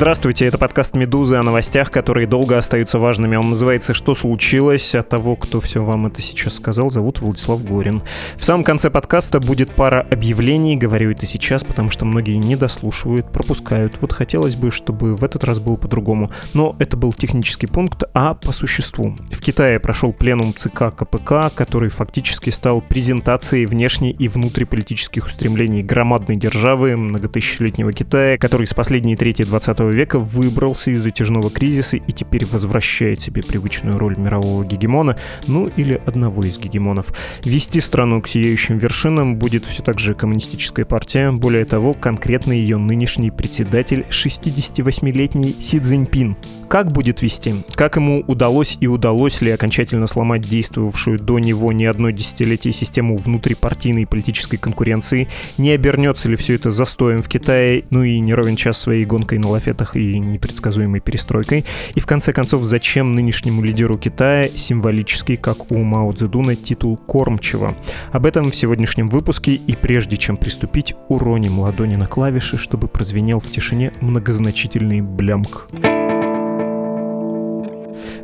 Здравствуйте, это подкаст «Медузы» о новостях, которые долго остаются важными. Он называется «Что случилось?» От того, кто все вам это сейчас сказал, зовут Владислав Горин. В самом конце подкаста будет пара объявлений, говорю это сейчас, потому что многие не дослушивают, пропускают. Вот хотелось бы, чтобы в этот раз было по-другому. Но это был технический пункт, а по существу. В Китае прошел пленум ЦК КПК, который фактически стал презентацией внешней и внутриполитических устремлений громадной державы, многотысячелетнего Китая, который с последней трети 20 века выбрался из затяжного кризиса и теперь возвращает себе привычную роль мирового гегемона, ну или одного из гегемонов. Вести страну к сияющим вершинам будет все так же коммунистическая партия, более того, конкретно ее нынешний председатель 68-летний Си Цзиньпин. Как будет вести? Как ему удалось и удалось ли окончательно сломать действовавшую до него не одно десятилетие систему внутрипартийной политической конкуренции? Не обернется ли все это застоем в Китае, ну и не ровен час своей гонкой на лафетах и непредсказуемой перестройкой? И в конце концов, зачем нынешнему лидеру Китая символический, как у Мао Цзэдуна, титул кормчего? Об этом в сегодняшнем выпуске, и прежде чем приступить, уроним ладони на клавиши, чтобы прозвенел в тишине многозначительный блямк.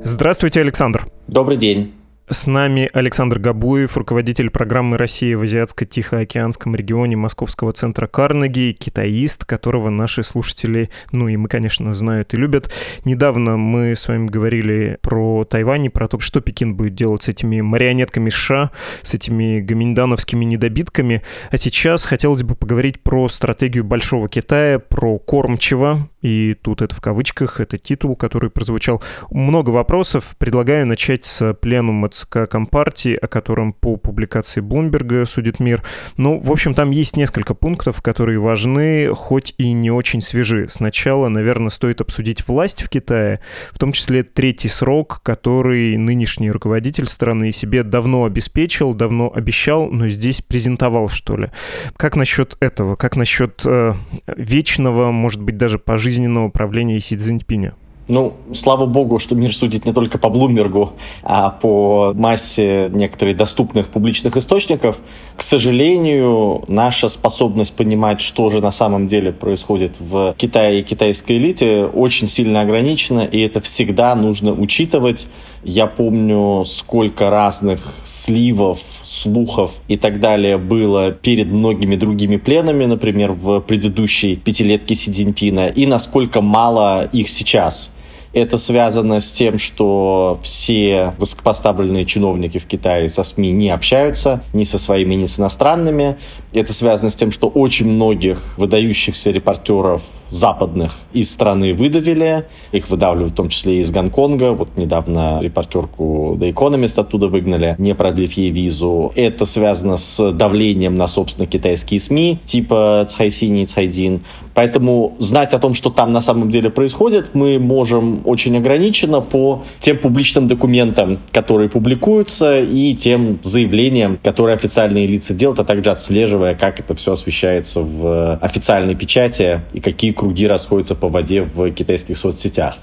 Здравствуйте, Александр. Добрый день. С нами Александр Габуев, руководитель программы России в Азиатско-Тихоокеанском регионе Московского центра Карнеги, китаист, которого наши слушатели, ну и мы, конечно, знают и любят. Недавно мы с вами говорили про Тайвань, про то, что Пекин будет делать с этими марионетками США, с этими гоминдановскими недобитками. А сейчас хотелось бы поговорить про стратегию Большого Китая, про кормчего, и тут это в кавычках, это титул, который прозвучал. Много вопросов. Предлагаю начать с пленума ЦК Компартии, о котором по публикации Блумберга судит мир. Ну, в общем, там есть несколько пунктов, которые важны, хоть и не очень свежи. Сначала, наверное, стоит обсудить власть в Китае, в том числе третий срок, который нынешний руководитель страны себе давно обеспечил, давно обещал, но здесь презентовал, что ли. Как насчет этого? Как насчет э, вечного, может быть, даже пожизненного правления Си Цзиньпиня? Ну, слава богу, что мир судит не только по Блумбергу, а по массе некоторых доступных публичных источников. К сожалению, наша способность понимать, что же на самом деле происходит в Китае и китайской элите, очень сильно ограничена, и это всегда нужно учитывать. Я помню, сколько разных сливов, слухов и так далее было перед многими другими пленами, например, в предыдущей пятилетке Си Цзиньпина, и насколько мало их сейчас. Это связано с тем, что все высокопоставленные чиновники в Китае со СМИ не общаются ни со своими, ни с иностранными. Это связано с тем, что очень многих выдающихся репортеров западных из страны выдавили. Их выдавливают в том числе и из Гонконга. Вот недавно репортерку The Economist оттуда выгнали, не продлив ей визу. Это связано с давлением на, собственно, китайские СМИ, типа Цхайсини и Цхайдин. Поэтому знать о том, что там на самом деле происходит, мы можем очень ограниченно по тем публичным документам, которые публикуются, и тем заявлениям, которые официальные лица делают, а также отслеживая, как это все освещается в официальной печати и какие круги расходятся по воде в китайских соцсетях.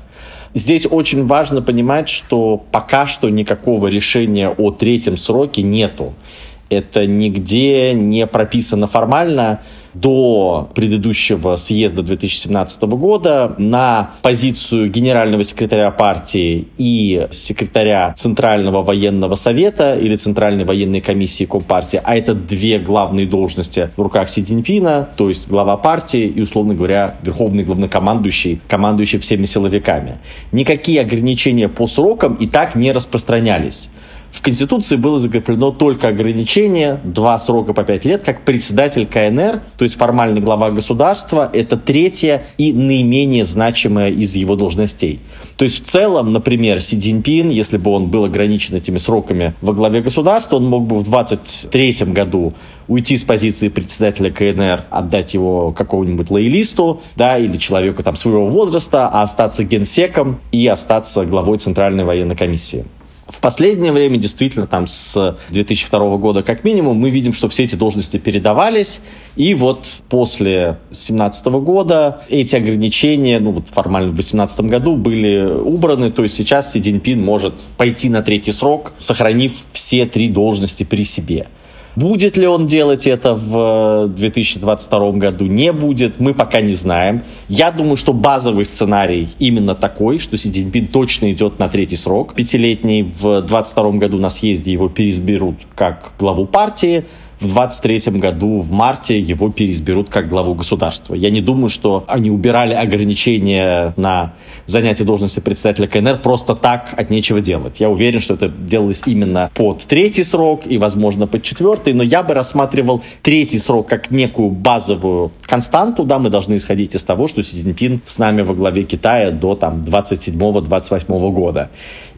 Здесь очень важно понимать, что пока что никакого решения о третьем сроке нету. Это нигде не прописано формально до предыдущего съезда 2017 года на позицию генерального секретаря партии и секретаря Центрального военного совета или Центральной военной комиссии Компартии, а это две главные должности в руках Си Цзиньпина, то есть глава партии и, условно говоря, верховный главнокомандующий, командующий всеми силовиками. Никакие ограничения по срокам и так не распространялись. В Конституции было закреплено только ограничение два срока по пять лет, как председатель КНР, то есть формальный глава государства, это третья и наименее значимая из его должностей. То есть в целом, например, Си Цзиньпин, если бы он был ограничен этими сроками во главе государства, он мог бы в 23 году уйти с позиции председателя КНР, отдать его какому-нибудь лоялисту, да, или человеку там своего возраста, а остаться генсеком и остаться главой Центральной военной комиссии. В последнее время, действительно, там с 2002 года как минимум, мы видим, что все эти должности передавались, и вот после 2017 года эти ограничения, ну вот формально в 2018 году были убраны, то есть сейчас Си Цзиньпин может пойти на третий срок, сохранив все три должности при себе. Будет ли он делать это в 2022 году, не будет, мы пока не знаем. Я думаю, что базовый сценарий именно такой, что Си Цзиньпин точно идет на третий срок. Пятилетний в 2022 году на съезде его переизберут как главу партии в 23 году, в марте, его переизберут как главу государства. Я не думаю, что они убирали ограничения на занятие должности председателя КНР просто так от нечего делать. Я уверен, что это делалось именно под третий срок и, возможно, под четвертый, но я бы рассматривал третий срок как некую базовую константу. Да, мы должны исходить из того, что Си Цзиньпин с нами во главе Китая до там 27-28 года.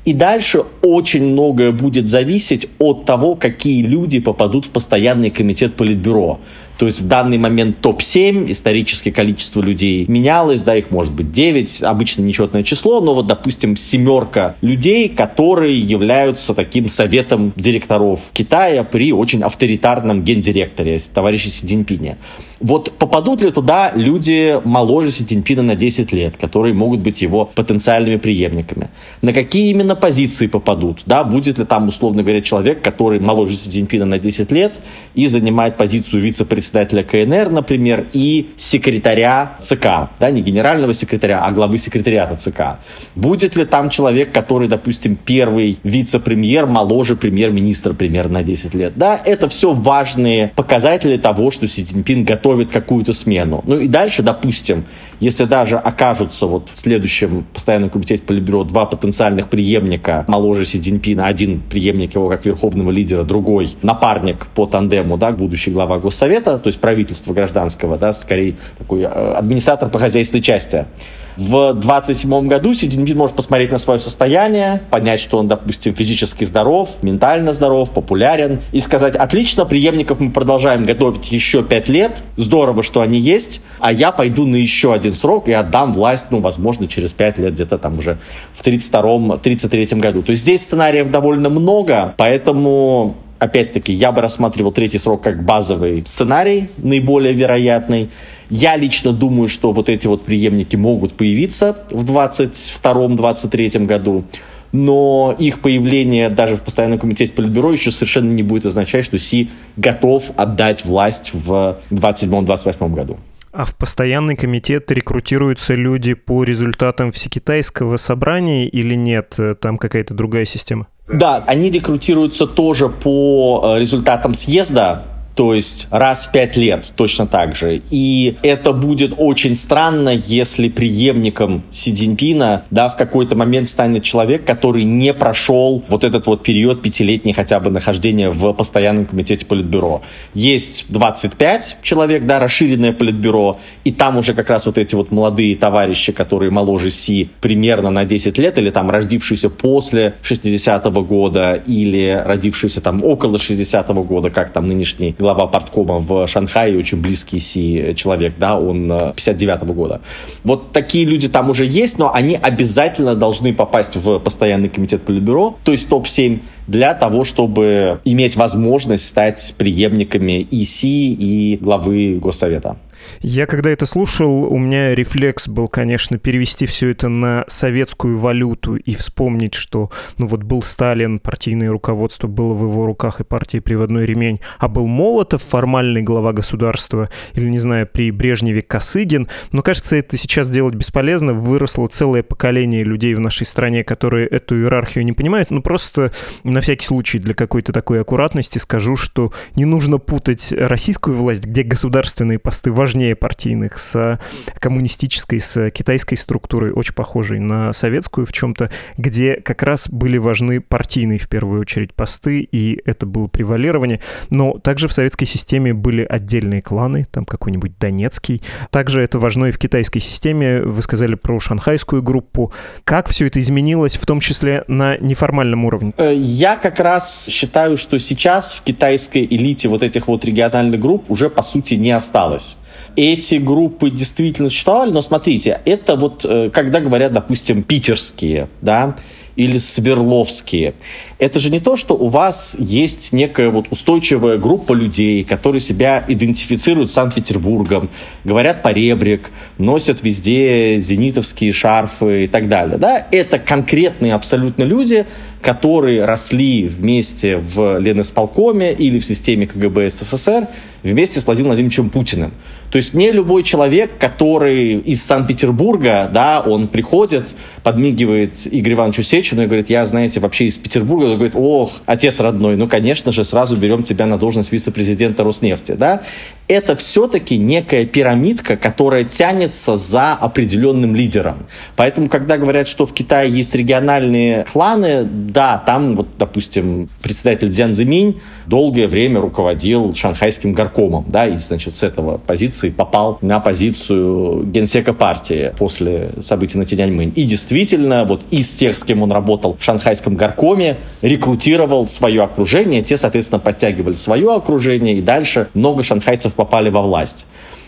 И дальше очень многое будет зависеть от того, какие люди попадут в постоянный комитет Политбюро. То есть в данный момент топ-7, исторически количество людей менялось, да, их может быть 9, обычно нечетное число, но вот, допустим, семерка людей, которые являются таким советом директоров Китая при очень авторитарном гендиректоре, товарища Си Цзиньпине. Вот попадут ли туда люди моложе Си Цзиньпина на 10 лет, которые могут быть его потенциальными преемниками? На какие именно позиции попадут? Да, будет ли там, условно говоря, человек, который моложе Си Цзиньпина на 10 лет и занимает позицию вице-председателя КНР, например, и секретаря ЦК, да, не генерального секретаря, а главы секретариата ЦК. Будет ли там человек, который, допустим, первый вице-премьер моложе премьер-министра примерно на 10 лет? Да, это все важные показатели того, что Си Цзиньпин готов готовит какую-то смену. Ну и дальше, допустим, если даже окажутся вот в следующем постоянном комитете Политбюро два потенциальных преемника моложе Си Цзиньпина, один преемник его как верховного лидера, другой напарник по тандему, да, будущий глава Госсовета, то есть правительства гражданского, да, скорее такой э, администратор по хозяйственной части, в 27 году Си Цзиньпин может посмотреть на свое состояние, понять, что он, допустим, физически здоров, ментально здоров, популярен, и сказать, отлично, преемников мы продолжаем готовить еще 5 лет, здорово, что они есть, а я пойду на еще один срок и отдам власть, ну, возможно, через 5 лет, где-то там уже в 32-33 году. То есть здесь сценариев довольно много, поэтому опять-таки, я бы рассматривал третий срок как базовый сценарий, наиболее вероятный. Я лично думаю, что вот эти вот преемники могут появиться в 22-23 году, но их появление даже в постоянном комитете Политбюро еще совершенно не будет означать, что Си готов отдать власть в 27-28 году. А в постоянный комитет рекрутируются люди по результатам всекитайского собрания или нет? Там какая-то другая система? Да, они рекрутируются тоже по э, результатам съезда то есть раз в пять лет точно так же. И это будет очень странно, если преемником Си Цзиньпина, да, в какой-то момент станет человек, который не прошел вот этот вот период пятилетний хотя бы нахождения в постоянном комитете Политбюро. Есть 25 человек, да, расширенное Политбюро, и там уже как раз вот эти вот молодые товарищи, которые моложе Си примерно на 10 лет, или там родившиеся после 60-го года, или родившиеся там около 60-го года, как там нынешний глава порткома в Шанхае, очень близкий Си человек, да, он 59 э, -го года. Вот такие люди там уже есть, но они обязательно должны попасть в постоянный комитет Политбюро, то есть топ-7, для того, чтобы иметь возможность стать преемниками и Си, и главы Госсовета. Я когда это слушал, у меня рефлекс был, конечно, перевести все это на советскую валюту и вспомнить, что, ну вот был Сталин, партийное руководство было в его руках и партии приводной ремень, а был Молотов, формальный глава государства, или, не знаю, при Брежневе Косыгин. Но, кажется, это сейчас делать бесполезно. Выросло целое поколение людей в нашей стране, которые эту иерархию не понимают. Ну, просто на всякий случай для какой-то такой аккуратности скажу, что не нужно путать российскую власть, где государственные посты важны, поважнее партийных, с коммунистической, с китайской структурой, очень похожей на советскую в чем-то, где как раз были важны партийные в первую очередь посты, и это было превалирование. Но также в советской системе были отдельные кланы, там какой-нибудь Донецкий. Также это важно и в китайской системе. Вы сказали про шанхайскую группу. Как все это изменилось, в том числе на неформальном уровне? Э, я как раз считаю, что сейчас в китайской элите вот этих вот региональных групп уже по сути не осталось эти группы действительно существовали, но смотрите, это вот э, когда говорят, допустим, питерские, да, или Сверловские. Это же не то, что у вас есть некая вот устойчивая группа людей, которые себя идентифицируют с Санкт-Петербургом, говорят поребрик, носят везде зенитовские шарфы и так далее. Да? Это конкретные абсолютно люди, которые росли вместе в Ленисполкоме или в системе КГБ СССР вместе с Владимиром Владимировичем Путиным. То есть не любой человек, который из Санкт-Петербурга, да, он приходит, подмигивает Игорю Ивановичу Сечину и говорит, я, знаете, вообще из Петербурга, он говорит, ох, отец родной, ну, конечно же, сразу берем тебя на должность вице-президента Роснефти, да. Это все-таки некая пирамидка, которая тянется за определенным лидером. Поэтому, когда говорят, что в Китае есть региональные кланы, да, там, вот, допустим, председатель Дзян Зиминь долгое время руководил шанхайским горкомом, да, и, значит, с этого позиции попал на позицию генсека партии после событий на Тяньаньмэнь. И действительно, вот из тех, с кем он работал в шанхайском горкоме, рекрутировал свое окружение, те, соответственно, подтягивали свое окружение, и дальше много шанхайцев попали во власть.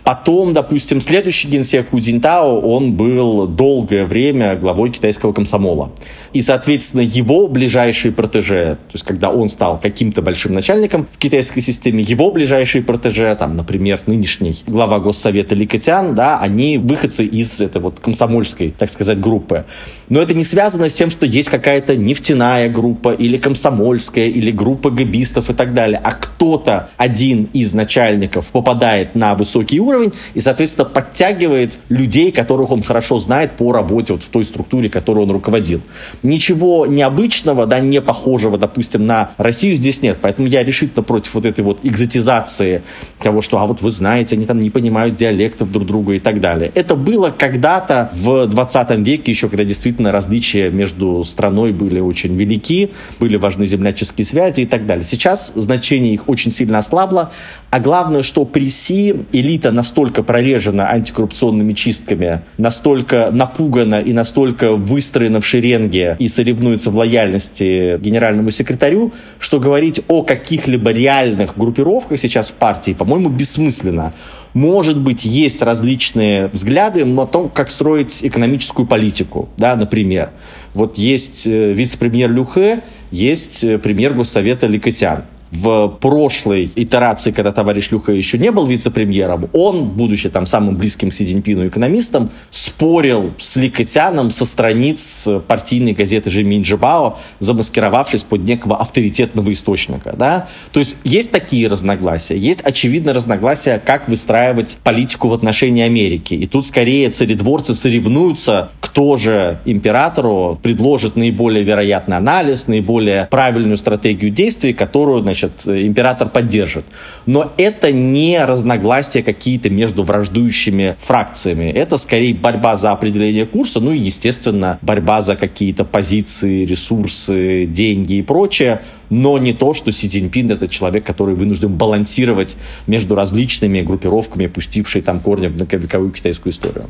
Потом, допустим, следующий генсек Ху Цзиньтао, он был долгое время главой китайского комсомола. И, соответственно, его ближайшие протеже, то есть когда он стал каким-то большим начальником в китайской системе, его ближайшие протеже, там, например, нынешний глава Госсовета Ли Кэтян, да, они выходцы из этой вот комсомольской, так сказать, группы. Но это не связано с тем, что есть какая-то нефтяная группа или комсомольская, или группа габистов и так далее. А кто-то, один из начальников, попадает на высокий уровень, и, соответственно, подтягивает людей, которых он хорошо знает по работе вот в той структуре, которой он руководил. Ничего необычного, да, не похожего, допустим, на Россию здесь нет. Поэтому я решительно против вот этой вот экзотизации того, что, а вот вы знаете, они там не понимают диалектов друг друга и так далее. Это было когда-то в 20 веке, еще когда действительно различия между страной были очень велики, были важны земляческие связи и так далее. Сейчас значение их очень сильно ослабло, а главное, что при СИ элита настолько прорежена антикоррупционными чистками, настолько напугана и настолько выстроена в шеренге и соревнуется в лояльности генеральному секретарю, что говорить о каких-либо реальных группировках сейчас в партии, по-моему, бессмысленно. Может быть, есть различные взгляды на том, как строить экономическую политику, да, например. Вот есть э, вице-премьер Люхе, есть э, премьер Госсовета Ликотян в прошлой итерации, когда товарищ Люха еще не был вице-премьером, он, будучи там самым близким к Си Цзиньпину экономистом, спорил с Ликотяном со страниц партийной газеты Жемин Джибао, замаскировавшись под некого авторитетного источника. Да? То есть есть такие разногласия. Есть очевидно разногласия, как выстраивать политику в отношении Америки. И тут скорее царедворцы соревнуются, кто же императору предложит наиболее вероятный анализ, наиболее правильную стратегию действий, которую, значит, значит, император поддержит. Но это не разногласия какие-то между враждующими фракциями. Это скорее борьба за определение курса, ну и, естественно, борьба за какие-то позиции, ресурсы, деньги и прочее, но не то, что Си Цзиньпин это человек, который вынужден балансировать между различными группировками, пустившие там корни в многовековую китайскую историю.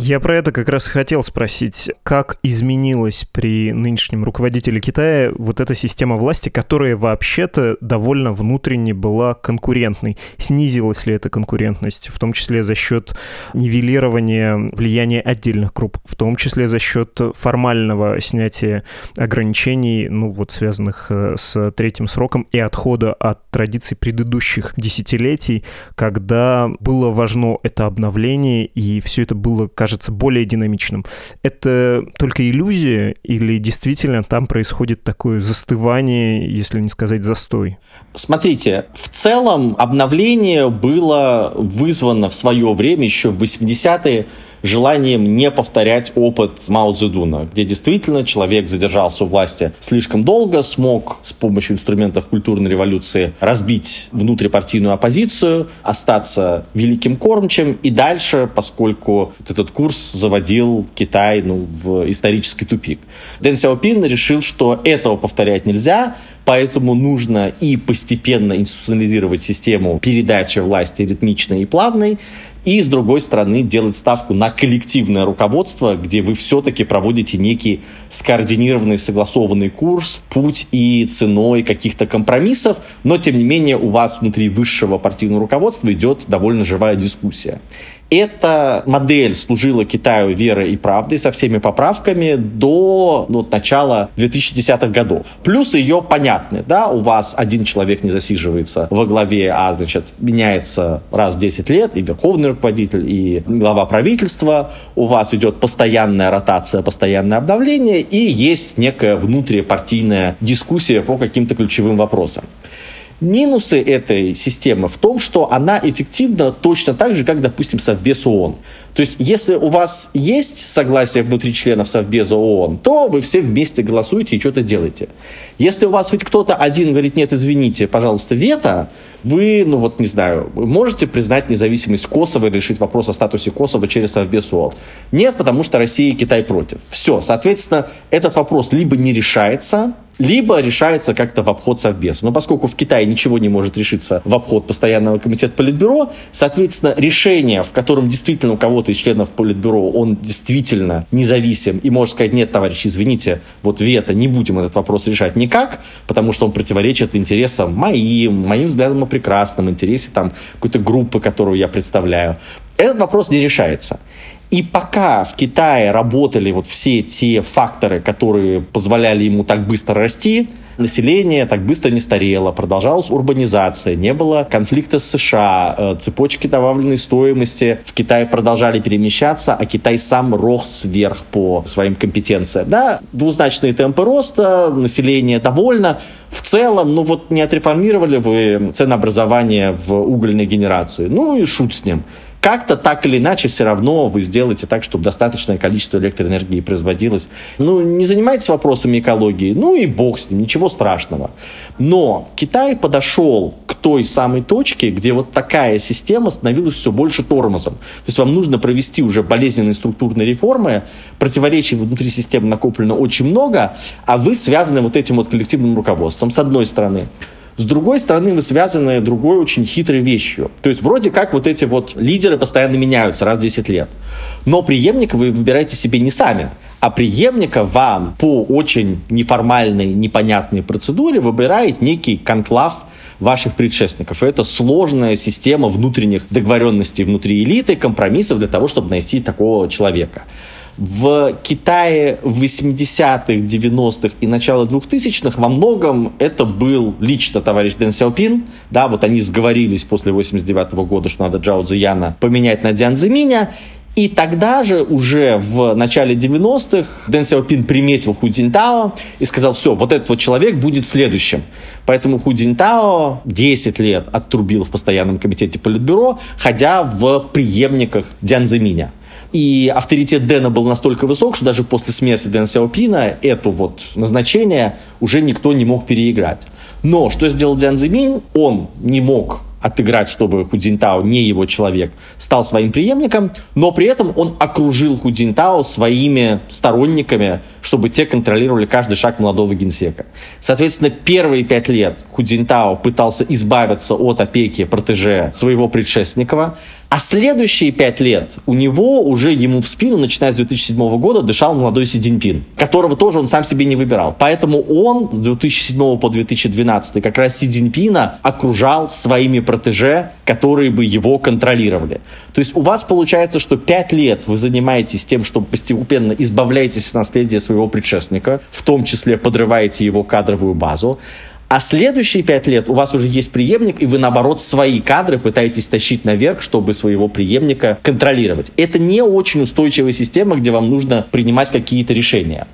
Я про это как раз хотел спросить. Как изменилась при нынешнем руководителе Китая вот эта система власти, которая вообще-то довольно внутренне была конкурентной? Снизилась ли эта конкурентность, в том числе за счет нивелирования влияния отдельных групп, в том числе за счет формального снятия ограничений, ну вот связанных э, с третьим сроком и отхода от традиций предыдущих десятилетий, когда было важно это обновление, и все это было, кажется, кажется более динамичным. Это только иллюзия или действительно там происходит такое застывание, если не сказать застой? Смотрите, в целом обновление было вызвано в свое время, еще в 80-е, желанием не повторять опыт Мао Цзэдуна, где действительно человек задержался у власти слишком долго, смог с помощью инструментов культурной революции разбить внутрипартийную оппозицию, остаться великим кормчем и дальше, поскольку этот курс заводил Китай ну, в исторический тупик. Дэн Сяопин решил, что этого повторять нельзя, поэтому нужно и постепенно институционализировать систему передачи власти ритмичной и плавной, и, с другой стороны, делать ставку на коллективное руководство, где вы все-таки проводите некий скоординированный, согласованный курс, путь и ценой каких-то компромиссов, но, тем не менее, у вас внутри высшего партийного руководства идет довольно живая дискуссия. Эта модель служила Китаю верой и правдой со всеми поправками до ну, начала 2010-х годов. Плюс ее понятны. Да, у вас один человек не засиживается во главе, а, значит, меняется раз в 10 лет и верховный руководитель, и глава правительства. У вас идет постоянная ротация, постоянное обновление, и есть некая внутрипартийная дискуссия по каким-то ключевым вопросам. Минусы этой системы в том, что она эффективна точно так же, как, допустим, Совбез ООН. То есть, если у вас есть согласие внутри членов Совбеза ООН, то вы все вместе голосуете и что-то делаете. Если у вас хоть кто-то один говорит, нет, извините, пожалуйста, вето, вы, ну вот, не знаю, можете признать независимость Косово и решить вопрос о статусе Косово через Совбез ООН. Нет, потому что Россия и Китай против. Все, соответственно, этот вопрос либо не решается, либо решается как-то в обход Совбеза. Но поскольку в Китае ничего не может решиться в обход постоянного комитета Политбюро, соответственно, решение, в котором действительно у кого-то из членов Политбюро он действительно независим и может сказать, нет, товарищи, извините, вот вето, не будем этот вопрос решать никак, потому что он противоречит интересам моим, моим взглядам о прекрасном, интересе там какой-то группы, которую я представляю. Этот вопрос не решается. И пока в Китае работали вот все те факторы, которые позволяли ему так быстро расти, население так быстро не старело, продолжалась урбанизация, не было конфликта с США, э, цепочки добавленной стоимости в Китае продолжали перемещаться, а Китай сам рос вверх по своим компетенциям. Да, двузначные темпы роста, население довольно. В целом, ну вот не отреформировали вы ценообразование в угольной генерации. Ну и шут с ним как-то так или иначе все равно вы сделаете так, чтобы достаточное количество электроэнергии производилось. Ну, не занимайтесь вопросами экологии, ну и бог с ним, ничего страшного. Но Китай подошел к той самой точке, где вот такая система становилась все больше тормозом. То есть вам нужно провести уже болезненные структурные реформы, противоречий внутри системы накоплено очень много, а вы связаны вот этим вот коллективным руководством, с одной стороны. С другой стороны, вы связаны другой очень хитрой вещью. То есть вроде как вот эти вот лидеры постоянно меняются раз в 10 лет. Но преемника вы выбираете себе не сами, а преемника вам по очень неформальной, непонятной процедуре выбирает некий конклав ваших предшественников. И это сложная система внутренних договоренностей внутри элиты, компромиссов для того, чтобы найти такого человека. В Китае в 80-х, 90-х и начало 2000-х во многом это был лично товарищ Дэн Сяопин. Да, вот они сговорились после 89 -го года, что надо Джао Цзияна поменять на Дзян Цзиминя. И тогда же, уже в начале 90-х, Дэн Сяопин приметил Ху Цзиньтао и сказал, все, вот этот вот человек будет следующим. Поэтому Ху Цзиньтао 10 лет отрубил в постоянном комитете Политбюро, ходя в преемниках Дзян Цзиминя. И авторитет Дэна был настолько высок, что даже после смерти Дэна Сяопина эту вот назначение уже никто не мог переиграть. Но что сделал Дзян Зимин? Он не мог отыграть, чтобы Худзинтао, не его человек, стал своим преемником, но при этом он окружил Худзинтао своими сторонниками, чтобы те контролировали каждый шаг молодого генсека. Соответственно, первые пять лет Худзинтао пытался избавиться от опеки протеже своего предшественника, а следующие пять лет у него уже ему в спину, начиная с 2007 года, дышал молодой Си Цзиньпин, которого тоже он сам себе не выбирал. Поэтому он с 2007 по 2012 как раз Си Цзиньпина окружал своими протеже, которые бы его контролировали. То есть у вас получается, что пять лет вы занимаетесь тем, что постепенно избавляетесь от наследия своего предшественника, в том числе подрываете его кадровую базу, а следующие пять лет у вас уже есть преемник, и вы, наоборот, свои кадры пытаетесь тащить наверх, чтобы своего преемника контролировать. Это не очень устойчивая система, где вам нужно принимать какие-то решения.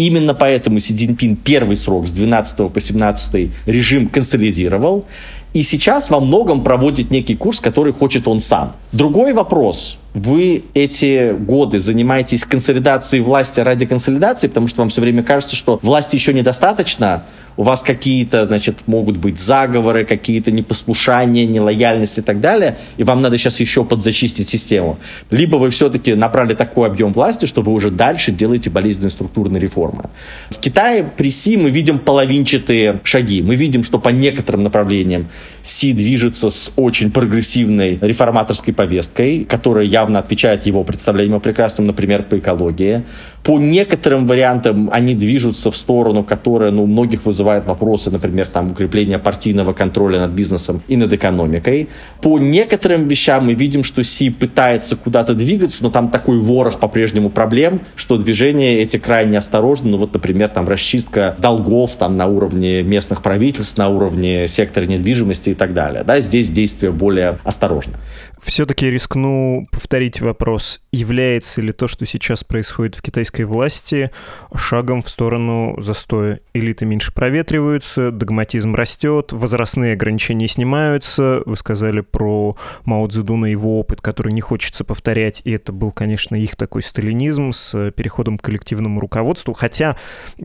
Именно поэтому Си Цзиньпин первый срок с 12 по 17 режим консолидировал. И сейчас во многом проводит некий курс, который хочет он сам. Другой вопрос – вы эти годы занимаетесь консолидацией власти ради консолидации, потому что вам все время кажется, что власти еще недостаточно, у вас какие-то, значит, могут быть заговоры, какие-то непослушания, нелояльность и так далее, и вам надо сейчас еще подзачистить систему. Либо вы все-таки набрали такой объем власти, что вы уже дальше делаете болезненные структурные реформы. В Китае при Си мы видим половинчатые шаги. Мы видим, что по некоторым направлениям Си движется с очень прогрессивной реформаторской повесткой, которая явно отвечает его представлениям о прекрасном, например, по экологии. По некоторым вариантам они движутся в сторону, которая ну, у многих вызывает вопросы, например, там, укрепление партийного контроля над бизнесом и над экономикой. По некоторым вещам мы видим, что Си пытается куда-то двигаться, но там такой ворох по-прежнему проблем, что движения эти крайне осторожны. Ну вот, например, там расчистка долгов там, на уровне местных правительств, на уровне сектора недвижимости и так далее. Да, здесь действия более осторожны. Все-таки рискну повторить вопрос. Является ли то, что сейчас происходит в китайской власти, шагом в сторону застоя? Элиты меньше проветриваются, догматизм растет, возрастные ограничения снимаются. Вы сказали про Мао Цзэдуна и его опыт, который не хочется повторять. И это был, конечно, их такой сталинизм с переходом к коллективному руководству. Хотя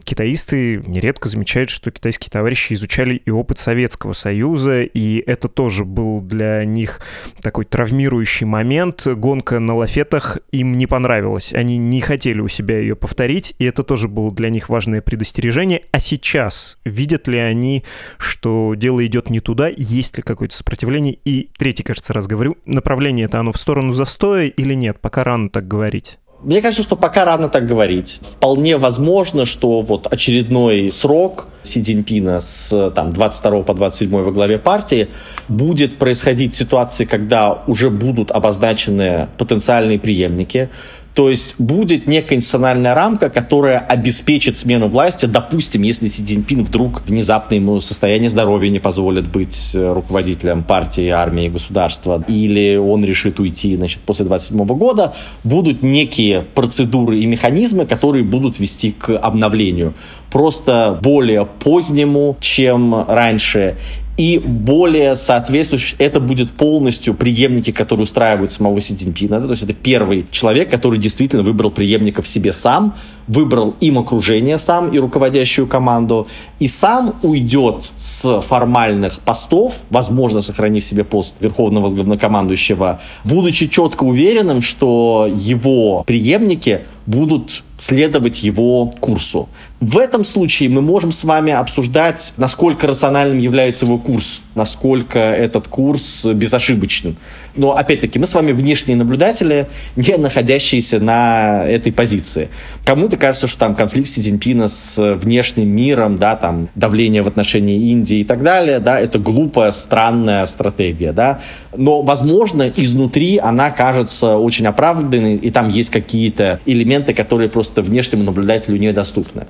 китаисты нередко замечают, что китайские товарищи изучали и опыт Советского Союза, и это тоже был для них такой травмирующий момент. Гонка на лафетах им не понравилась. Они не хотели у себя ее повторить, и это тоже было для них важное предостережение. А сейчас видят ли они, что дело идет не туда, есть ли какое-то сопротивление? И третий, кажется, раз говорю, направление это оно в сторону застоя или нет? Пока рано так говорить. Мне кажется, что пока рано так говорить. Вполне возможно, что вот очередной срок Си Цзиньпина с там, 22 по 27 во главе партии будет происходить ситуации, когда уже будут обозначены потенциальные преемники, то есть будет некая институциональная рамка, которая обеспечит смену власти, допустим, если Си Цзиньпин вдруг внезапно ему состояние здоровья не позволит быть э, руководителем партии, армии, государства, или он решит уйти значит, после 27 года, будут некие процедуры и механизмы, которые будут вести к обновлению. Просто более позднему, чем раньше и более соответствующий, это будет полностью преемники, которые устраивают самого Си Цзиньпина. То есть это первый человек, который действительно выбрал преемника в себе сам, выбрал им окружение сам и руководящую команду, и сам уйдет с формальных постов, возможно, сохранив себе пост верховного главнокомандующего, будучи четко уверенным, что его преемники будут следовать его курсу. В этом случае мы можем с вами обсуждать, насколько рациональным является его курс, насколько этот курс безошибочным. Но, опять-таки, мы с вами внешние наблюдатели, не находящиеся на этой позиции. Кому-то кажется, что там конфликт Си Цзиньпина с внешним миром, да, там давление в отношении Индии и так далее, да, это глупая, странная стратегия, да. Но, возможно, изнутри она кажется очень оправданной, и там есть какие-то элементы, которые просто внешнему наблюдателю недоступны.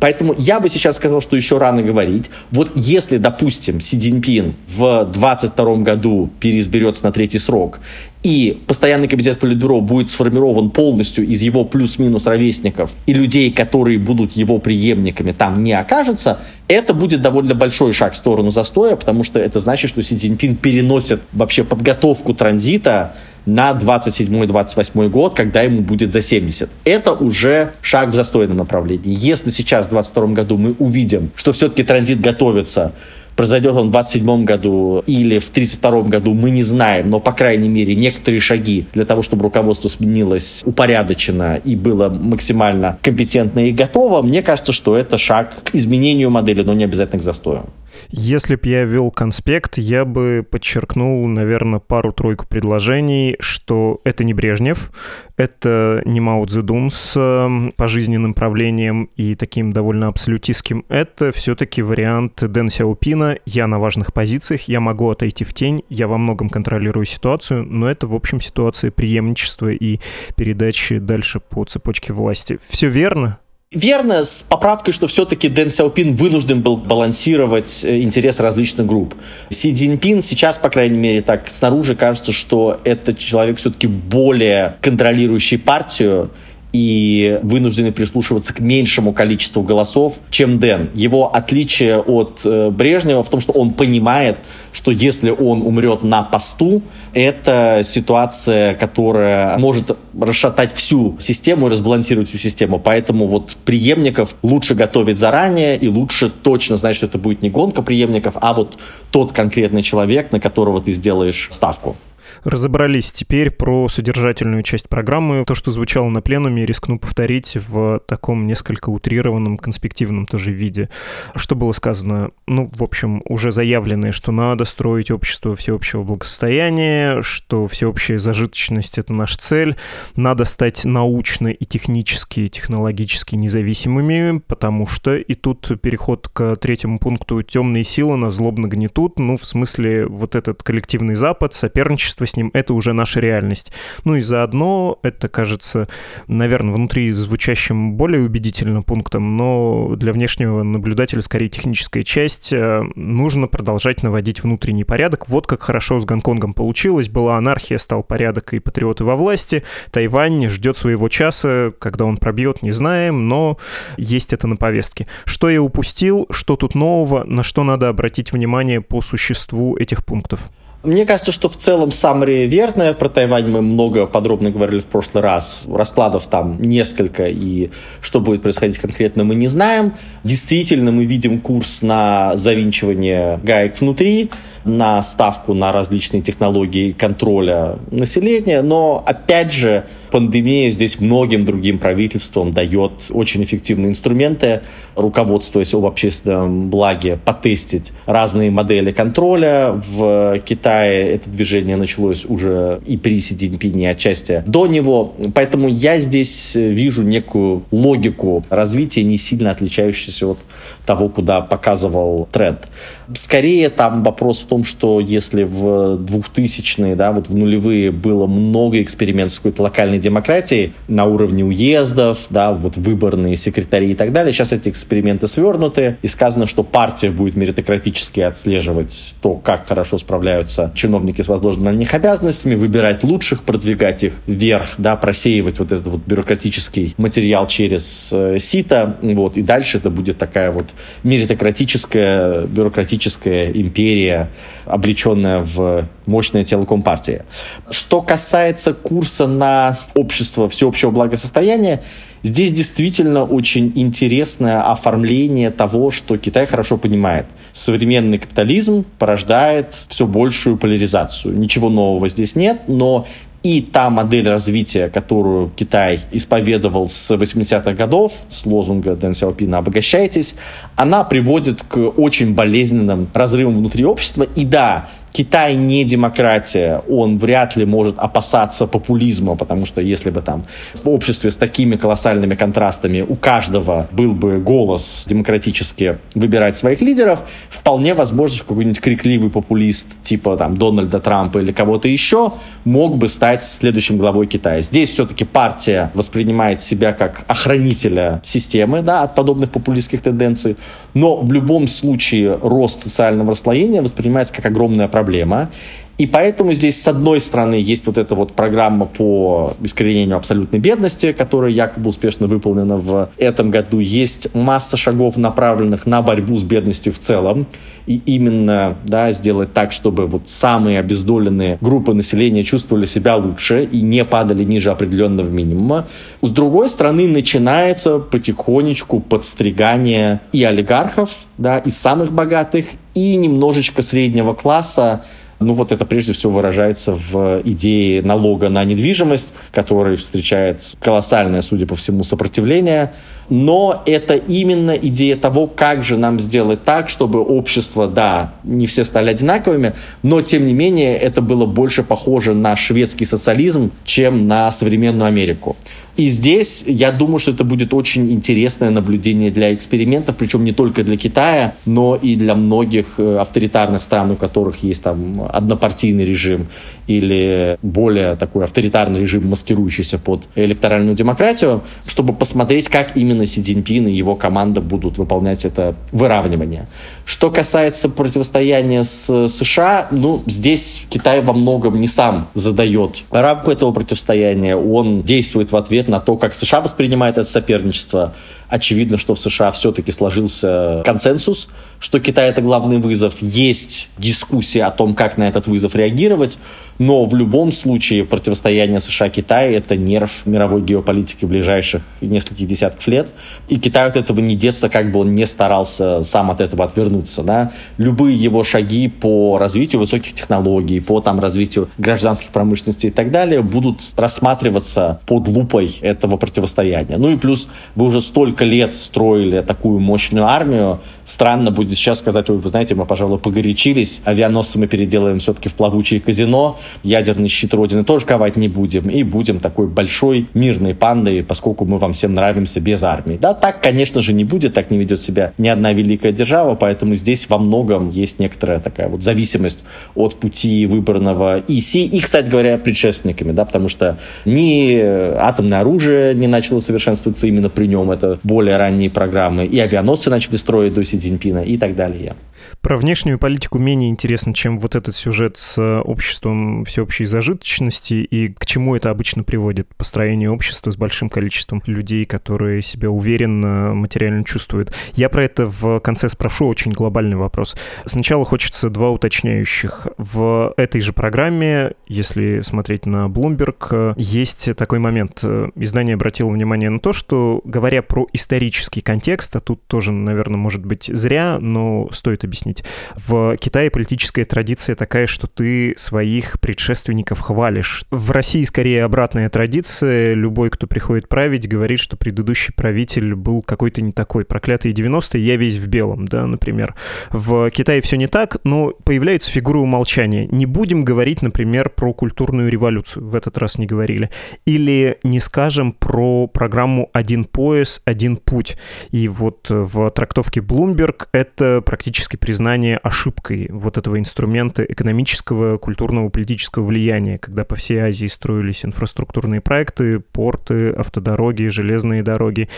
Поэтому я бы сейчас сказал, что еще рано говорить. Вот если, допустим, Си Цзиньпин в 22 году переизберется на третий срок, и постоянный комитет Политбюро будет сформирован полностью из его плюс-минус ровесников, и людей, которые будут его преемниками, там не окажется, это будет довольно большой шаг в сторону застоя, потому что это значит, что Си Цзиньпин переносит вообще подготовку транзита на 27-28 год, когда ему будет за 70. Это уже шаг в застойном направлении. Если сейчас, в 2022 году, мы увидим, что все-таки транзит готовится, произойдет он в 27 году или в 32 году, мы не знаем, но, по крайней мере, некоторые шаги для того, чтобы руководство сменилось упорядочено и было максимально компетентно и готово, мне кажется, что это шаг к изменению модели, но не обязательно к застою. Если бы я вел конспект, я бы подчеркнул, наверное, пару-тройку предложений, что это не Брежнев, это не Мао Цзэдун с эм, пожизненным правлением и таким довольно абсолютистским. Это все-таки вариант Дэн Сяопина. Я на важных позициях, я могу отойти в тень, я во многом контролирую ситуацию, но это, в общем, ситуация преемничества и передачи дальше по цепочке власти. Все верно? Верно, с поправкой, что все-таки Дэн Сяопин вынужден был балансировать э, интерес различных групп. Си Цзиньпин сейчас, по крайней мере, так снаружи кажется, что это человек все-таки более контролирующий партию, и вынуждены прислушиваться к меньшему количеству голосов, чем Дэн. Его отличие от э, Брежнева в том, что он понимает, что если он умрет на посту, это ситуация, которая может расшатать всю систему и разбалансировать всю систему. Поэтому вот преемников лучше готовить заранее и лучше точно знать, что это будет не гонка преемников, а вот тот конкретный человек, на которого ты сделаешь ставку разобрались теперь про содержательную часть программы. То, что звучало на пленуме, рискну повторить в таком несколько утрированном, конспективном тоже виде. Что было сказано? Ну, в общем, уже заявленное, что надо строить общество всеобщего благосостояния, что всеобщая зажиточность — это наша цель, надо стать научно и технически, и технологически независимыми, потому что, и тут переход к третьему пункту, темные силы нас злобно гнетут, ну, в смысле, вот этот коллективный Запад, соперничество с ним, это уже наша реальность. Ну и заодно это кажется, наверное, внутри звучащим более убедительным пунктом, но для внешнего наблюдателя скорее техническая часть. Э, нужно продолжать наводить внутренний порядок. Вот как хорошо с Гонконгом получилось. Была анархия, стал порядок и патриоты во власти. Тайвань ждет своего часа, когда он пробьет, не знаем, но есть это на повестке. Что я упустил, что тут нового, на что надо обратить внимание по существу этих пунктов? Мне кажется, что в целом саммари верная. Про Тайвань мы много подробно говорили в прошлый раз. Раскладов там несколько, и что будет происходить конкретно, мы не знаем. Действительно, мы видим курс на завинчивание гаек внутри, на ставку на различные технологии контроля населения, но, опять же, пандемия здесь многим другим правительствам дает очень эффективные инструменты, руководствуясь об общественном благе, потестить разные модели контроля. В Китае это движение началось уже и при Си Цзиньпине, отчасти до него. Поэтому я здесь вижу некую логику развития, не сильно отличающуюся от того, куда показывал тренд. Скорее там вопрос в том, что если в 2000-е, да, вот в нулевые было много экспериментов с какой-то локальной демократией на уровне уездов, да, вот выборные секретари и так далее, сейчас эти эксперименты свернуты, и сказано, что партия будет меритократически отслеживать то, как хорошо справляются чиновники с возложенными на них обязанностями, выбирать лучших, продвигать их вверх, да, просеивать вот этот вот бюрократический материал через э, сито, вот, и дальше это будет такая вот меритократическая, бюрократическая империя, облеченная в мощное тело Компартии. Что касается курса на общество всеобщего благосостояния, Здесь действительно очень интересное оформление того, что Китай хорошо понимает. Современный капитализм порождает все большую поляризацию. Ничего нового здесь нет, но и та модель развития, которую Китай исповедовал с 80-х годов, с лозунга Дэн Сяопина «обогащайтесь», она приводит к очень болезненным разрывам внутри общества. И да, Китай не демократия, он вряд ли может опасаться популизма, потому что если бы там в обществе с такими колоссальными контрастами у каждого был бы голос демократически выбирать своих лидеров, вполне возможно, что какой-нибудь крикливый популист типа там Дональда Трампа или кого-то еще мог бы стать следующим главой Китая. Здесь все-таки партия воспринимает себя как охранителя системы да, от подобных популистских тенденций, но в любом случае рост социального расслоения воспринимается как огромная проблема проблема. И поэтому здесь, с одной стороны, есть вот эта вот программа по искоренению абсолютной бедности, которая якобы успешно выполнена в этом году. Есть масса шагов, направленных на борьбу с бедностью в целом. И именно да, сделать так, чтобы вот самые обездоленные группы населения чувствовали себя лучше и не падали ниже определенного минимума. С другой стороны, начинается потихонечку подстригание и олигархов, да, и самых богатых, и немножечко среднего класса, ну вот это прежде всего выражается в идее налога на недвижимость, который встречает колоссальное, судя по всему, сопротивление. Но это именно идея того, как же нам сделать так, чтобы общество, да, не все стали одинаковыми, но тем не менее это было больше похоже на шведский социализм, чем на современную Америку. И здесь я думаю, что это будет очень интересное наблюдение для экспериментов, причем не только для Китая, но и для многих э, авторитарных стран, у которых есть там однопартийный режим или более такой авторитарный режим, маскирующийся под электоральную демократию, чтобы посмотреть, как именно Си Цзиньпин и его команда будут выполнять это выравнивание. Что касается противостояния с США, ну, здесь Китай во многом не сам задает рамку этого противостояния, он действует в ответ на то, как США воспринимает это соперничество. Очевидно, что в США все-таки сложился консенсус, что Китай это главный вызов. Есть дискуссия о том, как на этот вызов реагировать, но в любом случае противостояние США-Китая это нерв мировой геополитики ближайших нескольких десятков лет. И Китай от этого не деться, как бы он не старался сам от этого отвернуться. Да? Любые его шаги по развитию высоких технологий, по там, развитию гражданских промышленностей и так далее будут рассматриваться под лупой этого противостояния. Ну и плюс вы уже столько лет строили такую мощную армию, странно будет сейчас сказать, ой, вы знаете, мы, пожалуй, погорячились, авианосцы мы переделаем все-таки в плавучие казино, ядерный щит Родины тоже ковать не будем, и будем такой большой мирной пандой, поскольку мы вам всем нравимся без армии. Да, так, конечно же, не будет, так не ведет себя ни одна великая держава, поэтому здесь во многом есть некоторая такая вот зависимость от пути выбранного ИСИ и, кстати говоря, предшественниками, да, потому что ни атомное оружие не начало совершенствоваться именно при нем, это более ранние программы, и авианосцы начали строить до Си Цзиньпина и так далее. Про внешнюю политику менее интересно, чем вот этот сюжет с обществом всеобщей зажиточности и к чему это обычно приводит. Построение общества с большим количеством людей, которые себя уверенно материально чувствуют. Я про это в конце спрошу, очень глобальный вопрос. Сначала хочется два уточняющих. В этой же программе, если смотреть на Bloomberg, есть такой момент. Издание обратило внимание на то, что, говоря про исторический контекст, а тут тоже, наверное, может быть зря, но стоит объяснить. В Китае политическая традиция такая, что ты своих предшественников хвалишь. В России скорее обратная традиция. Любой, кто приходит править, говорит, что предыдущий правитель был какой-то не такой. Проклятые 90-е, я весь в белом, да, например. В Китае все не так, но появляются фигуры умолчания. Не будем говорить, например, про культурную революцию. В этот раз не говорили. Или не скажем про программу «Один пояс, один путь». И вот в трактовке Bloomberg это практически признание ошибкой вот этого инструмента экономического, культурного, политического влияния, когда по всей Азии строились инфраструктурные проекты, порты, автодороги, железные дороги.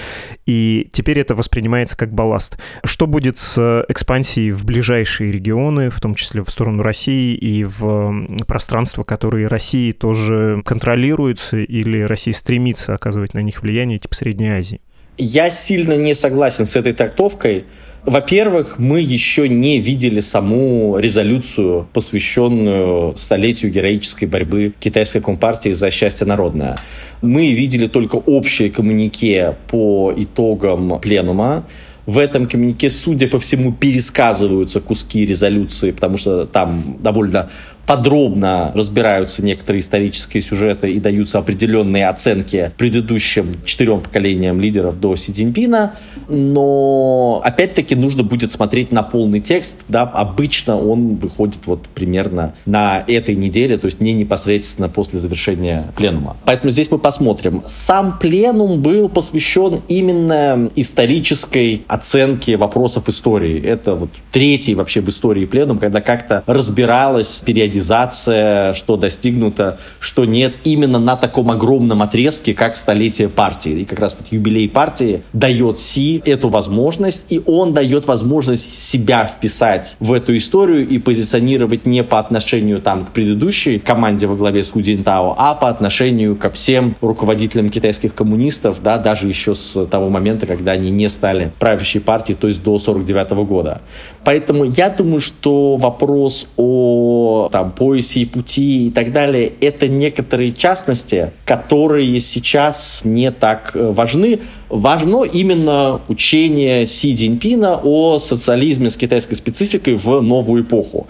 И теперь это воспринимается как балласт. Что будет с экспансией в ближайшие регионы, в том числе в сторону России и в пространства, которые России тоже контролируются или Россия стремится оказывать на них влияние, типа Средней Азии? Я сильно не согласен с этой трактовкой. Во-первых, мы еще не видели саму резолюцию, посвященную столетию героической борьбы китайской компартии за счастье народное. Мы видели только общее коммунике по итогам пленума, в этом коммунике, судя по всему, пересказываются куски резолюции, потому что там довольно подробно разбираются некоторые исторические сюжеты и даются определенные оценки предыдущим четырем поколениям лидеров до Си Цзиньпина, но опять-таки нужно будет смотреть на полный текст, да, обычно он выходит вот примерно на этой неделе, то есть не непосредственно после завершения пленума. Поэтому здесь мы посмотрим. Сам пленум был посвящен именно исторической оценке вопросов истории. Это вот третий вообще в истории пленум, когда как-то разбиралась периодизация монетизация, что достигнуто, что нет, именно на таком огромном отрезке, как столетие партии. И как раз вот юбилей партии дает Си эту возможность, и он дает возможность себя вписать в эту историю и позиционировать не по отношению там к предыдущей команде во главе с Худинтао, а по отношению ко всем руководителям китайских коммунистов, да, даже еще с того момента, когда они не стали правящей партией, то есть до 49 года. Поэтому я думаю, что вопрос о там, поясе и пути и так далее, это некоторые частности, которые сейчас не так э, важны. Важно именно учение Си Цзиньпина о социализме с китайской спецификой в новую эпоху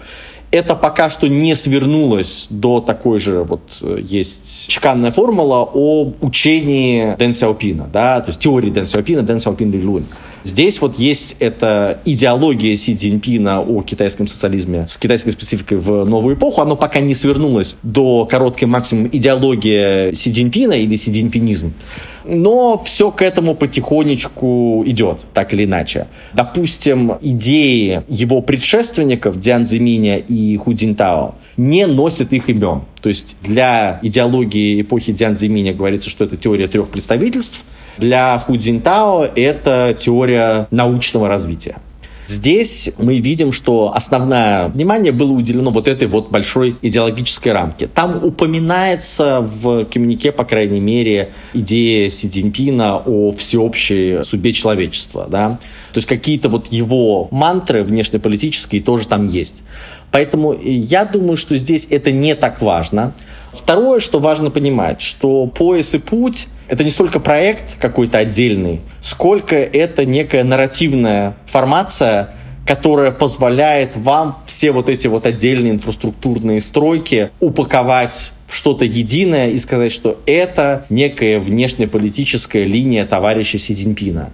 это пока что не свернулось до такой же, вот э, есть чеканная формула о учении Дэн Сяопина, да, то есть теории Дэн Сяопина, Дэн Сяопин Лилунь. Здесь вот есть эта идеология Си Цзиньпина о китайском социализме с китайской спецификой в новую эпоху. Оно пока не свернулось до короткой максимум идеология Си Цзиньпина или Си Цзиньпинизм. Но все к этому потихонечку идет, так или иначе. Допустим, идеи его предшественников Дзян Зиминя и Ху Цзиньтао не носят их имен. То есть для идеологии эпохи Дзян Зиминя говорится, что это теория трех представительств – для Ху Цзиньтао это теория научного развития. Здесь мы видим, что основное внимание было уделено вот этой вот большой идеологической рамке. Там упоминается в коммунике, по крайней мере, идея Си Цзиньпина о всеобщей судьбе человечества. Да? То есть какие-то вот его мантры внешнеполитические тоже там есть. Поэтому я думаю, что здесь это не так важно. Второе, что важно понимать, что пояс и путь это не столько проект какой-то отдельный, сколько это некая нарративная формация, которая позволяет вам все вот эти вот отдельные инфраструктурные стройки упаковать в что-то единое и сказать, что это некая внешнеполитическая линия товарища Си Цзиньпина.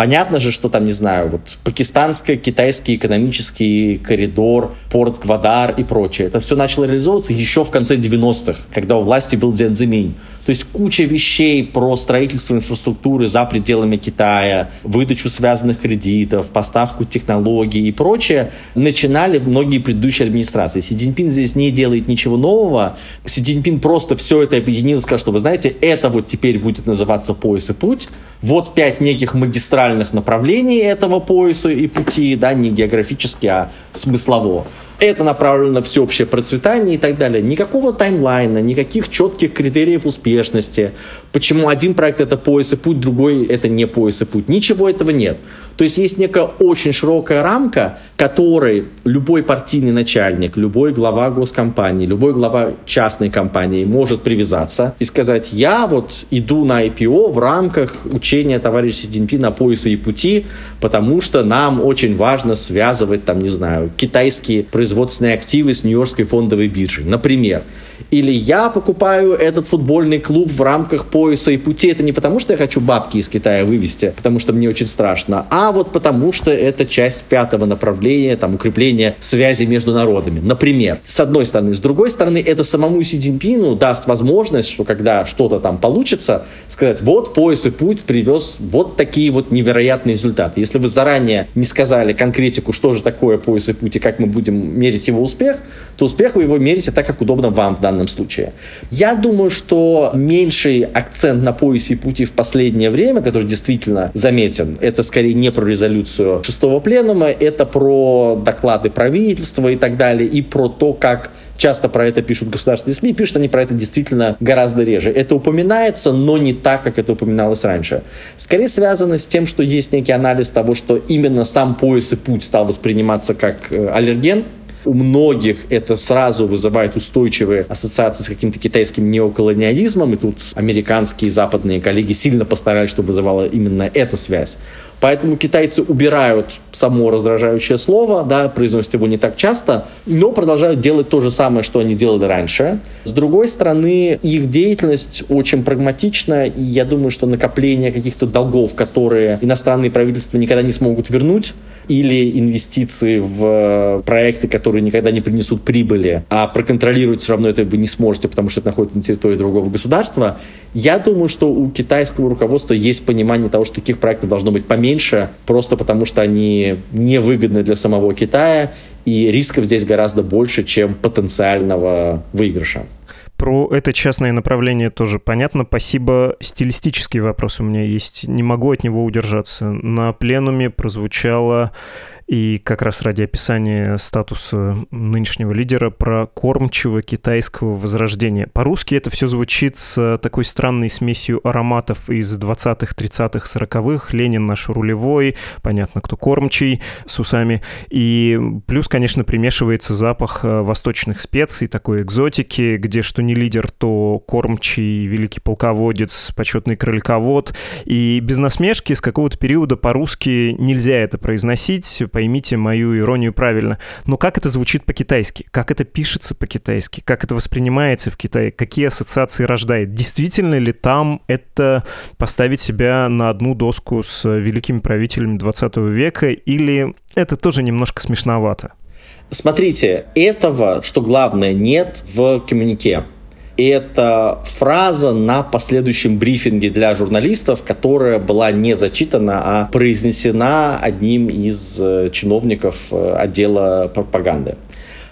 Понятно же, что там, не знаю, вот пакистанско-китайский экономический коридор, порт Гвадар и прочее. Это все начало реализовываться еще в конце 90-х, когда у власти был Дзян Цзиминь. То есть куча вещей про строительство инфраструктуры за пределами Китая, выдачу связанных кредитов, поставку технологий и прочее начинали многие предыдущие администрации. Си Цзиньпин здесь не делает ничего нового. Си Цзиньпин просто все это объединил и сказал, что вы знаете, это вот теперь будет называться пояс и путь. Вот пять неких магистралей центральных направлений этого пояса и пути, да, не географически, а смыслово это направлено на всеобщее процветание и так далее. Никакого таймлайна, никаких четких критериев успешности. Почему один проект это пояс и путь, другой это не пояс и путь. Ничего этого нет. То есть есть некая очень широкая рамка, которой любой партийный начальник, любой глава госкомпании, любой глава частной компании может привязаться и сказать, я вот иду на IPO в рамках учения товарища Си на поясе и пути, потому что нам очень важно связывать, там, не знаю, китайские производственные активы с Нью-Йоркской фондовой биржей. Например, или я покупаю этот футбольный клуб в рамках пояса и пути. Это не потому, что я хочу бабки из Китая вывести, потому что мне очень страшно, а вот потому, что это часть пятого направления, там, укрепления связи между народами. Например, с одной стороны. С другой стороны, это самому Си Цзиньпину даст возможность, что когда что-то там получится, сказать, вот пояс и путь привез вот такие вот невероятные результаты. Если вы заранее не сказали конкретику, что же такое пояс и путь и как мы будем мерить его успех, то успех вы его мерите так, как удобно вам в данном случае. Я думаю, что меньший акцент на поясе и пути в последнее время, который действительно заметен, это скорее не про резолюцию шестого пленума, это про доклады правительства и так далее, и про то, как часто про это пишут государственные СМИ, пишут они про это действительно гораздо реже. Это упоминается, но не так, как это упоминалось раньше. Скорее связано с тем, что есть некий анализ того, что именно сам пояс и путь стал восприниматься как э, аллерген, у многих это сразу вызывает устойчивые ассоциации с каким-то китайским неоколониализмом, и тут американские и западные коллеги сильно постарались, чтобы вызывала именно эта связь. Поэтому китайцы убирают само раздражающее слово, да, произносят его не так часто, но продолжают делать то же самое, что они делали раньше. С другой стороны, их деятельность очень прагматична, и я думаю, что накопление каких-то долгов, которые иностранные правительства никогда не смогут вернуть, или инвестиции в проекты, которые никогда не принесут прибыли, а проконтролировать все равно это вы не сможете, потому что это находится на территории другого государства, я думаю, что у китайского руководства есть понимание того, что таких проектов должно быть поменьше, меньше, просто потому что они невыгодны для самого Китая, и рисков здесь гораздо больше, чем потенциального выигрыша. Про это частное направление тоже понятно. Спасибо. Стилистический вопрос у меня есть. Не могу от него удержаться. На пленуме прозвучало и как раз ради описания статуса нынешнего лидера про кормчего китайского возрождения. По-русски это все звучит с такой странной смесью ароматов из 20-х, 30-х, 40-х. Ленин наш рулевой, понятно, кто кормчий с усами. И плюс, конечно, примешивается запах э, восточных специй, такой экзотики, где что не лидер, то кормчий, великий полководец, почетный крольковод. И без насмешки с какого-то периода по-русски нельзя это произносить, поймите мою иронию правильно. Но как это звучит по-китайски? Как это пишется по-китайски? Как это воспринимается в Китае? Какие ассоциации рождает? Действительно ли там это поставить себя на одну доску с великими правителями 20 века? Или это тоже немножко смешновато? Смотрите, этого, что главное, нет в коммунике это фраза на последующем брифинге для журналистов, которая была не зачитана, а произнесена одним из э, чиновников э, отдела пропаганды.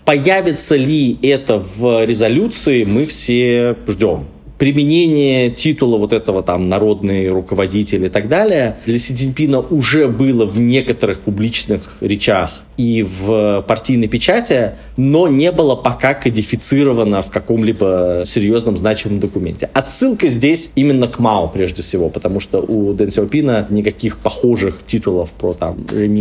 Появится ли это в резолюции, мы все ждем. Применение титула вот этого там народный руководитель и так далее для Си Цзиньпина уже было в некоторых публичных речах и в партийной печати, но не было пока кодифицировано в каком-либо серьезном значимом документе. Отсылка здесь именно к Мао прежде всего, потому что у Дэн Сяопина никаких похожих титулов про там Реми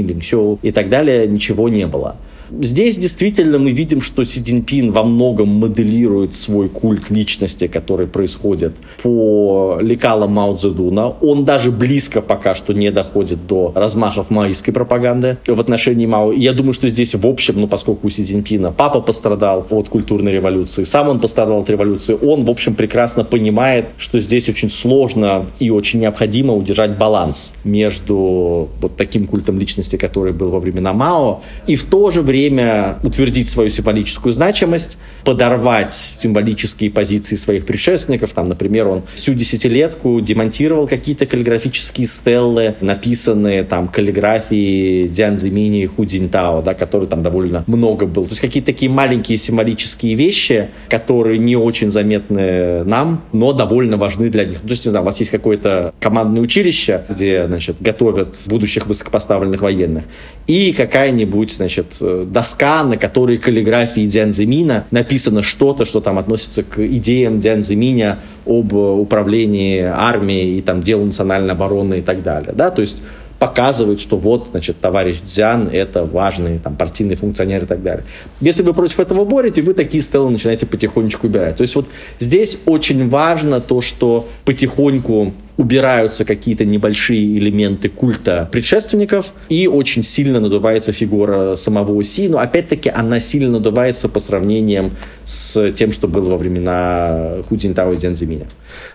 и так далее ничего не было. Здесь действительно мы видим, что Си Цзиньпин во многом моделирует свой культ личности, который происходит по лекалам Мао Цзэдуна. Он даже близко пока что не доходит до размахов маоистской пропаганды в отношении Мао. Я думаю, что здесь в общем, ну поскольку у Си Цзиньпина папа пострадал от культурной революции, сам он пострадал от революции, он, в общем, прекрасно понимает, что здесь очень сложно и очень необходимо удержать баланс между вот таким культом личности, который был во времена Мао, и в то же время время утвердить свою символическую значимость, подорвать символические позиции своих предшественников. Там, например, он всю десятилетку демонтировал какие-то каллиграфические стеллы, написанные там каллиграфии Дзян Зимини и Ху Цзиньтао, да, которые там довольно много было. То есть какие-то такие маленькие символические вещи, которые не очень заметны нам, но довольно важны для них. То есть, не знаю, у вас есть какое-то командное училище, где, значит, готовят будущих высокопоставленных военных, и какая-нибудь, значит, доска, на которой каллиграфии Дзян Зимина написано что-то, что там относится к идеям Дзян Зиминя об управлении армией и там делу национальной обороны и так далее. Да? То есть показывает, что вот, значит, товарищ Дзян – это важный там, партийный функционер и так далее. Если вы против этого борете, вы такие стелы начинаете потихонечку убирать. То есть вот здесь очень важно то, что потихоньку убираются какие-то небольшие элементы культа предшественников, и очень сильно надувается фигура самого Си, но опять-таки она сильно надувается по сравнениям с тем, что было во времена Худзинтао и Дзянзиминя.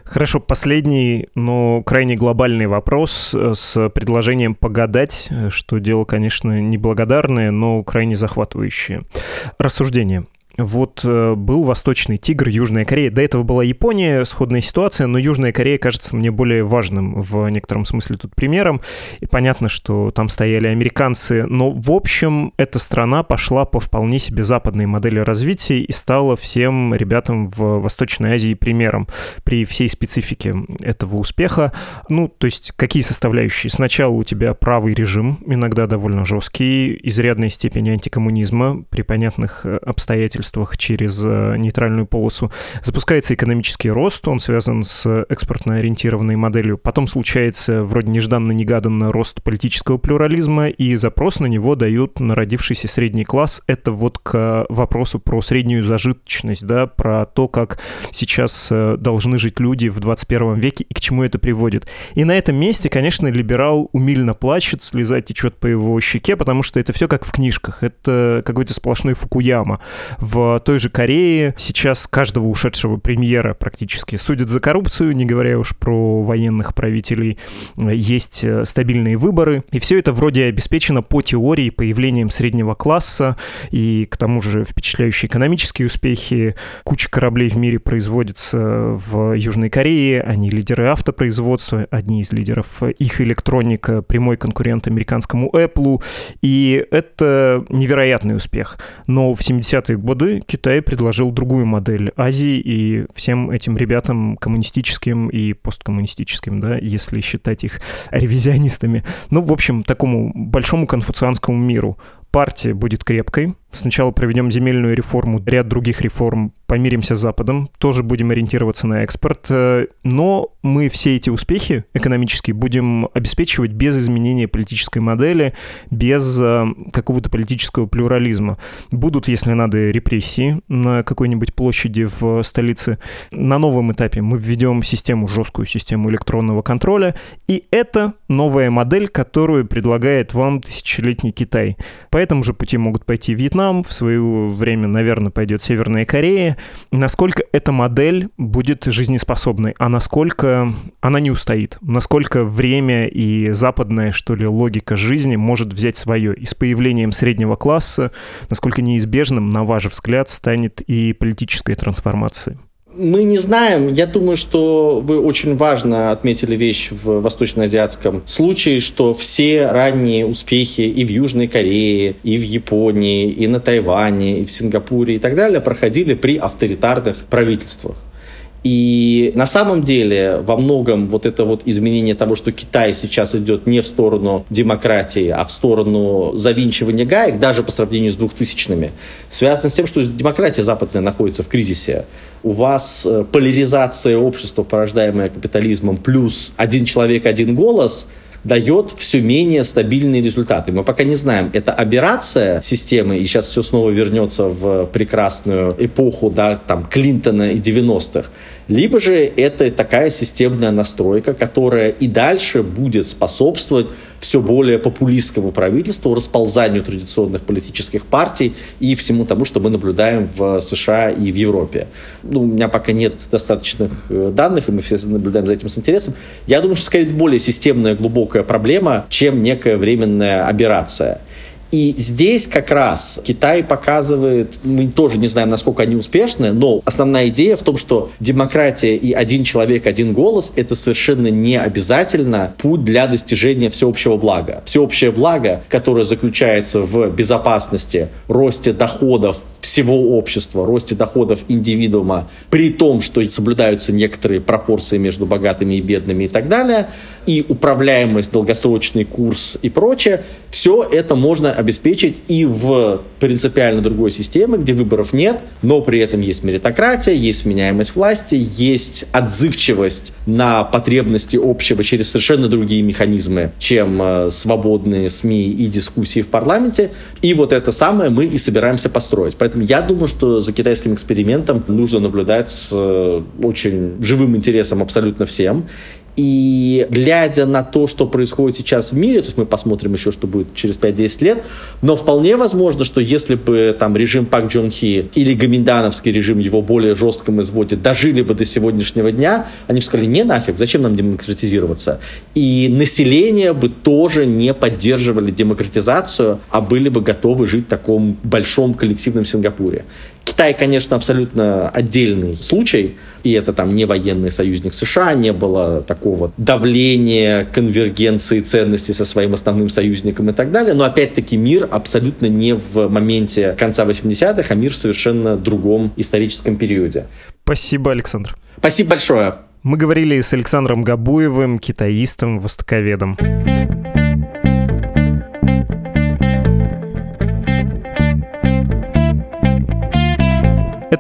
Хорошо, последний, но крайне глобальный вопрос с предложением погадать, что дело, конечно, неблагодарное, но крайне захватывающее. Рассуждение. Вот э, был Восточный Тигр, Южная Корея. До этого была Япония, сходная ситуация, но Южная Корея кажется мне более важным в некотором смысле тут примером. И понятно, что там стояли американцы, но в общем эта страна пошла по вполне себе западной модели развития и стала всем ребятам в Восточной Азии примером при всей специфике этого успеха. Ну, то есть какие составляющие? Сначала у тебя правый режим, иногда довольно жесткий, изрядная степень антикоммунизма при понятных э, обстоятельствах обязательствах через э, нейтральную полосу. Запускается экономический рост, он связан с экспортно ориентированной моделью. Потом случается вроде нежданно-негаданно рост политического плюрализма, и запрос на него дают народившийся средний класс. Это вот к вопросу про среднюю зажиточность, да, про то, как сейчас э, должны жить люди в 21 веке и к чему это приводит. И на этом месте, конечно, либерал умильно плачет, слеза течет по его щеке, потому что это все как в книжках. Это какой-то сплошной Фукуяма. В той же Корее сейчас каждого ушедшего премьера практически судят за коррупцию, не говоря уж про военных правителей. Есть э, стабильные выборы. И все это вроде обеспечено по теории появлением среднего класса и к тому же впечатляющие экономические успехи. Куча кораблей в мире производится в Южной Корее. Они лидеры автопроизводства, одни из лидеров их электроника, прямой конкурент американскому Apple. И это невероятный успех. Но в 70-е годы годы Китай предложил другую модель Азии и всем этим ребятам коммунистическим и посткоммунистическим, да, если считать их ревизионистами. Ну, в общем, такому большому конфуцианскому миру. Партия будет крепкой, Сначала проведем земельную реформу, ряд других реформ, помиримся с Западом, тоже будем ориентироваться на экспорт, э, но мы все эти успехи экономические будем обеспечивать без изменения политической модели, без э, какого-то политического плюрализма. Будут, если надо, репрессии на какой-нибудь площади в столице. На новом этапе мы введем систему, жесткую систему электронного контроля, и это новая модель, которую предлагает вам тысячелетний Китай. По этому же пути могут пойти Вьетнам, Вьетнам, в свое время, наверное, пойдет Северная Корея. Насколько эта модель будет жизнеспособной, а насколько она не устоит, насколько время и западная, что ли, логика жизни может взять свое. И с появлением среднего класса, насколько неизбежным, на ваш взгляд, станет и политическая трансформация. Мы не знаем. Я думаю, что вы очень важно отметили вещь в восточноазиатском случае, что все ранние успехи и в Южной Корее, и в Японии, и на Тайване, и в Сингапуре и так далее проходили при авторитарных правительствах. И на самом деле во многом вот это вот изменение того, что Китай сейчас идет не в сторону демократии, а в сторону завинчивания гаек, даже по сравнению с двухтысячными, связано с тем, что демократия западная находится в кризисе. У вас э, поляризация общества, порождаемая капитализмом, плюс один человек, один голос – дает все менее стабильные результаты. Мы пока не знаем, это аберрация системы, и сейчас все снова вернется в прекрасную эпоху да, там, Клинтона и 90-х, либо же это такая системная настройка, которая и дальше будет способствовать все более популистскому правительству, расползанию традиционных политических партий и всему тому, что мы наблюдаем в США и в Европе. Ну, у меня пока нет достаточных э, данных, и мы все наблюдаем за этим с интересом. Я думаю, что скорее более системная, глубокая проблема, чем некая временная аберрация. И здесь как раз Китай показывает, мы тоже не знаем, насколько они успешны, но основная идея в том, что демократия и один человек, один голос — это совершенно не обязательно путь для достижения всеобщего блага. Всеобщее благо, которое заключается в безопасности, росте доходов всего общества, росте доходов индивидуума, при том, что соблюдаются некоторые пропорции между богатыми и бедными и так далее, и управляемость, долгосрочный курс и прочее, все это можно обеспечить и в принципиально другой системе, где выборов нет, но при этом есть меритократия, есть сменяемость власти, есть отзывчивость на потребности общего через совершенно другие механизмы, чем э, свободные СМИ и дискуссии в парламенте. И вот это самое мы и собираемся построить. Поэтому я думаю, что за китайским экспериментом нужно наблюдать с э, очень живым интересом абсолютно всем. И глядя на то, что происходит сейчас в мире, то есть мы посмотрим еще, что будет через 5-10 лет, но вполне возможно, что если бы там режим Пак Джон Хи или гоминдановский режим его более жестком изводе дожили бы до сегодняшнего дня, они бы сказали, не нафиг, зачем нам демократизироваться? И население бы тоже не поддерживали демократизацию, а были бы готовы жить в таком большом коллективном Сингапуре. Китай, конечно, абсолютно отдельный случай, и это там не военный союзник США, не было такого давления, конвергенции ценностей со своим основным союзником и так далее, но опять-таки мир абсолютно не в моменте конца 80-х, а мир в совершенно другом историческом периоде. Спасибо, Александр. Спасибо большое. Мы говорили с Александром Габуевым, китаистом, востоковедом.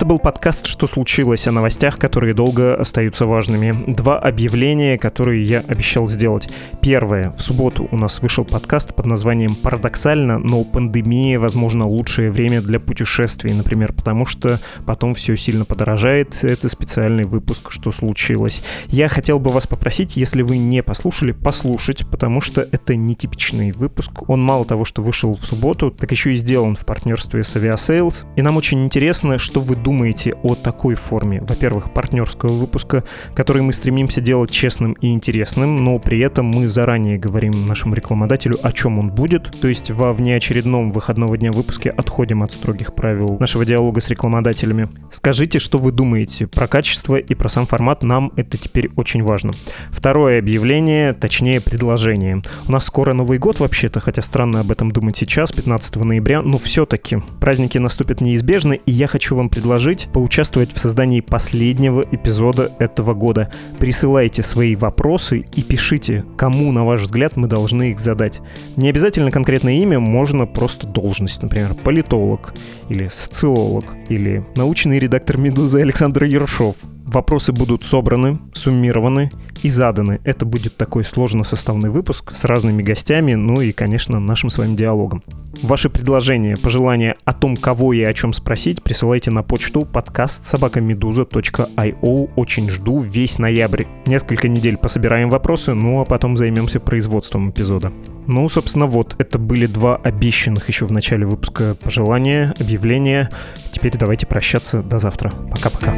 Это был подкаст «Что случилось?» о новостях, которые долго остаются важными. Два объявления, которые я обещал сделать. Первое. В субботу у нас вышел подкаст под названием «Парадоксально, но пандемия, возможно, лучшее время для путешествий». Например, потому что потом все сильно подорожает. Это специальный выпуск «Что случилось?». Я хотел бы вас попросить, если вы не послушали, послушать, потому что это нетипичный выпуск. Он мало того, что вышел в субботу, так еще и сделан в партнерстве с Aviasales. И нам очень интересно, что вы думаете о такой форме, во-первых, партнерского выпуска, который мы стремимся делать честным и интересным, но при этом мы заранее говорим нашему рекламодателю, о чем он будет, то есть во внеочередном выходного дня выпуске отходим от строгих правил нашего диалога с рекламодателями. Скажите, что вы думаете про качество и про сам формат, нам это теперь очень важно. Второе объявление, точнее предложение. У нас скоро Новый год вообще-то, хотя странно об этом думать сейчас, 15 ноября, но все-таки праздники наступят неизбежно, и я хочу вам предложить предложить поучаствовать в создании последнего эпизода этого года. Присылайте свои вопросы и пишите, кому, на ваш взгляд, мы должны их задать. Не обязательно конкретное имя, можно просто должность, например, политолог или социолог или научный редактор «Медузы» Александр Ершов. Вопросы будут собраны, суммированы и заданы. Это будет такой сложно составный выпуск с разными гостями, ну и, конечно, нашим с вами диалогом. Ваши предложения, пожелания о том, кого и о чем спросить, присылайте на почту подкаст собакамедуза.io. Очень жду весь ноябрь. Несколько недель пособираем вопросы, ну а потом займемся производством эпизода. Ну, собственно, вот, это были два обещанных еще в начале выпуска пожелания, объявления. Теперь давайте прощаться. До завтра. Пока-пока.